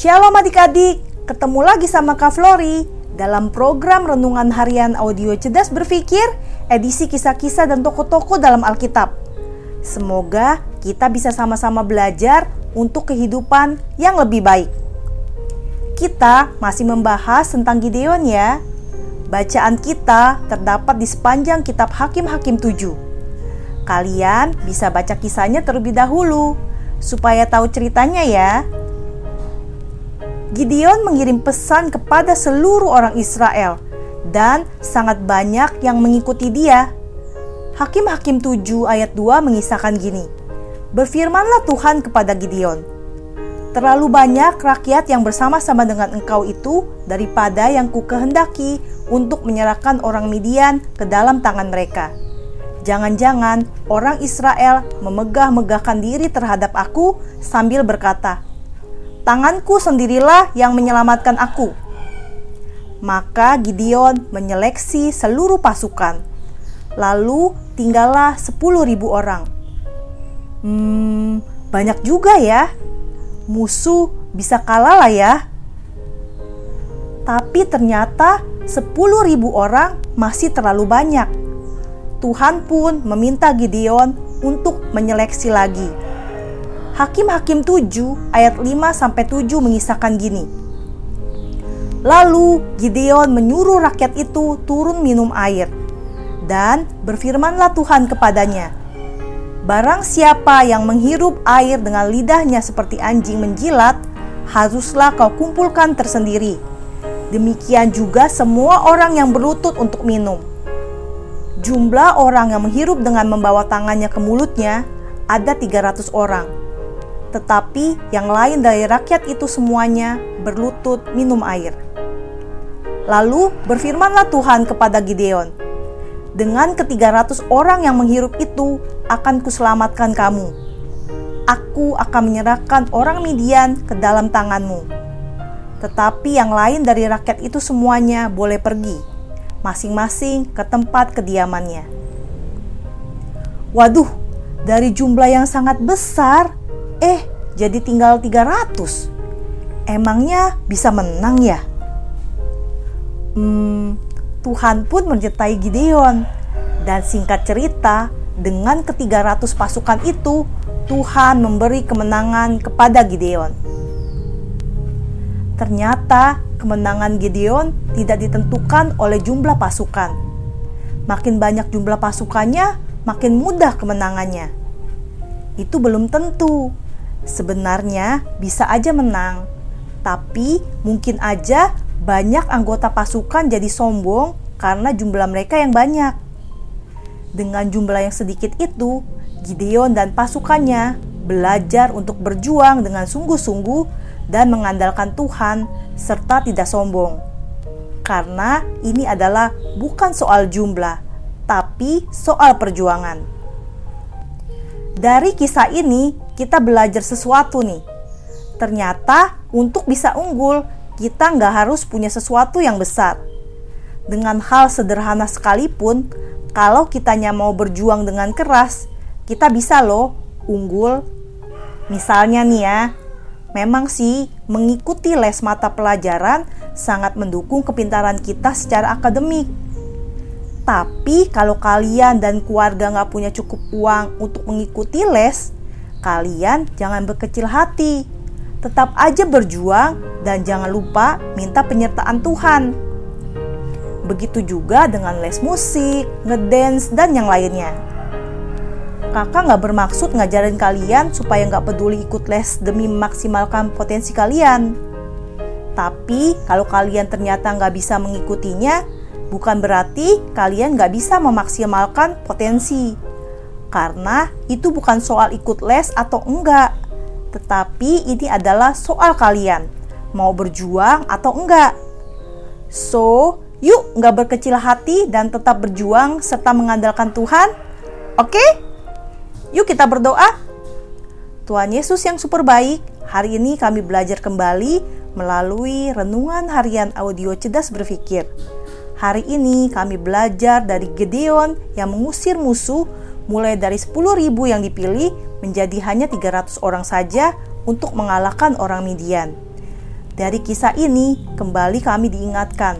Shalom adik-adik, ketemu lagi sama Kak Flori dalam program Renungan Harian Audio Cerdas Berpikir, edisi kisah-kisah dan toko-toko dalam Alkitab. Semoga kita bisa sama-sama belajar untuk kehidupan yang lebih baik. Kita masih membahas tentang Gideon ya. Bacaan kita terdapat di sepanjang kitab Hakim-Hakim 7. Kalian bisa baca kisahnya terlebih dahulu supaya tahu ceritanya ya. Gideon mengirim pesan kepada seluruh orang Israel dan sangat banyak yang mengikuti dia. Hakim-hakim 7 ayat 2 mengisahkan gini. Berfirmanlah Tuhan kepada Gideon, Terlalu banyak rakyat yang bersama-sama dengan engkau itu daripada yang ku kehendaki untuk menyerahkan orang Midian ke dalam tangan mereka. Jangan-jangan orang Israel memegah-megahkan diri terhadap aku sambil berkata, tanganku sendirilah yang menyelamatkan aku. Maka Gideon menyeleksi seluruh pasukan. Lalu tinggallah 10.000 orang. Hmm, banyak juga ya. Musuh bisa kalah lah ya. Tapi ternyata 10.000 orang masih terlalu banyak. Tuhan pun meminta Gideon untuk menyeleksi lagi. Hakim-hakim 7 ayat 5 sampai 7 mengisahkan gini. Lalu Gideon menyuruh rakyat itu turun minum air. Dan berfirmanlah Tuhan kepadanya, Barang siapa yang menghirup air dengan lidahnya seperti anjing menjilat, haruslah kau kumpulkan tersendiri. Demikian juga semua orang yang berlutut untuk minum. Jumlah orang yang menghirup dengan membawa tangannya ke mulutnya ada 300 orang. Tetapi yang lain dari rakyat itu semuanya berlutut minum air. Lalu berfirmanlah Tuhan kepada Gideon, dengan ketiga ratus orang yang menghirup itu akan kuselamatkan kamu. Aku akan menyerahkan orang Midian ke dalam tanganmu. Tetapi yang lain dari rakyat itu semuanya boleh pergi, masing-masing ke tempat kediamannya. Waduh, dari jumlah yang sangat besar, eh jadi tinggal 300. Emangnya bisa menang ya? Hmm, Tuhan pun menyertai Gideon. Dan singkat cerita, dengan ketiga ratus pasukan itu, Tuhan memberi kemenangan kepada Gideon. Ternyata kemenangan Gideon tidak ditentukan oleh jumlah pasukan. Makin banyak jumlah pasukannya, makin mudah kemenangannya. Itu belum tentu. Sebenarnya bisa aja menang, tapi mungkin aja banyak anggota pasukan jadi sombong karena jumlah mereka yang banyak. Dengan jumlah yang sedikit itu, Gideon dan pasukannya belajar untuk berjuang dengan sungguh-sungguh dan mengandalkan Tuhan serta tidak sombong. Karena ini adalah bukan soal jumlah, tapi soal perjuangan. Dari kisah ini, kita belajar sesuatu nih. Ternyata untuk bisa unggul, kita nggak harus punya sesuatu yang besar. Dengan hal sederhana sekalipun, kalau kitanya mau berjuang dengan keras, kita bisa loh unggul. Misalnya nih ya, memang sih mengikuti les mata pelajaran sangat mendukung kepintaran kita secara akademik. Tapi kalau kalian dan keluarga nggak punya cukup uang untuk mengikuti les, kalian jangan berkecil hati tetap aja berjuang dan jangan lupa minta penyertaan Tuhan. Begitu juga dengan les musik, ngedance, dan yang lainnya. Kakak nggak bermaksud ngajarin kalian supaya nggak peduli ikut les demi memaksimalkan potensi kalian. Tapi kalau kalian ternyata nggak bisa mengikutinya, bukan berarti kalian nggak bisa memaksimalkan potensi. Karena itu bukan soal ikut les atau enggak, Tetapi ini adalah soal kalian, mau berjuang atau enggak. So, yuk nggak berkecil hati dan tetap berjuang serta mengandalkan Tuhan. Oke? Yuk kita berdoa. Tuhan Yesus yang super baik, hari ini kami belajar kembali melalui renungan harian audio cerdas berpikir. Hari ini kami belajar dari Gedeon yang mengusir musuh mulai dari 10.000 yang dipilih menjadi hanya 300 orang saja untuk mengalahkan orang Midian. Dari kisah ini, kembali kami diingatkan,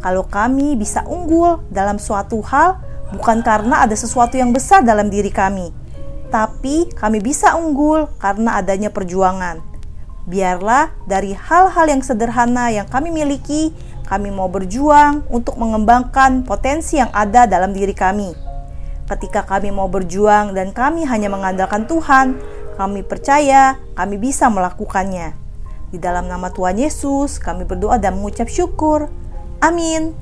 kalau kami bisa unggul dalam suatu hal, bukan karena ada sesuatu yang besar dalam diri kami, tapi kami bisa unggul karena adanya perjuangan. Biarlah dari hal-hal yang sederhana yang kami miliki, kami mau berjuang untuk mengembangkan potensi yang ada dalam diri kami. Ketika kami mau berjuang dan kami hanya mengandalkan Tuhan, kami percaya kami bisa melakukannya. Di dalam nama Tuhan Yesus, kami berdoa dan mengucap syukur. Amin.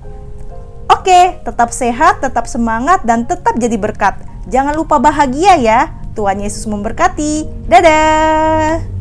Oke, tetap sehat, tetap semangat, dan tetap jadi berkat. Jangan lupa bahagia ya. Tuhan Yesus memberkati. Dadah.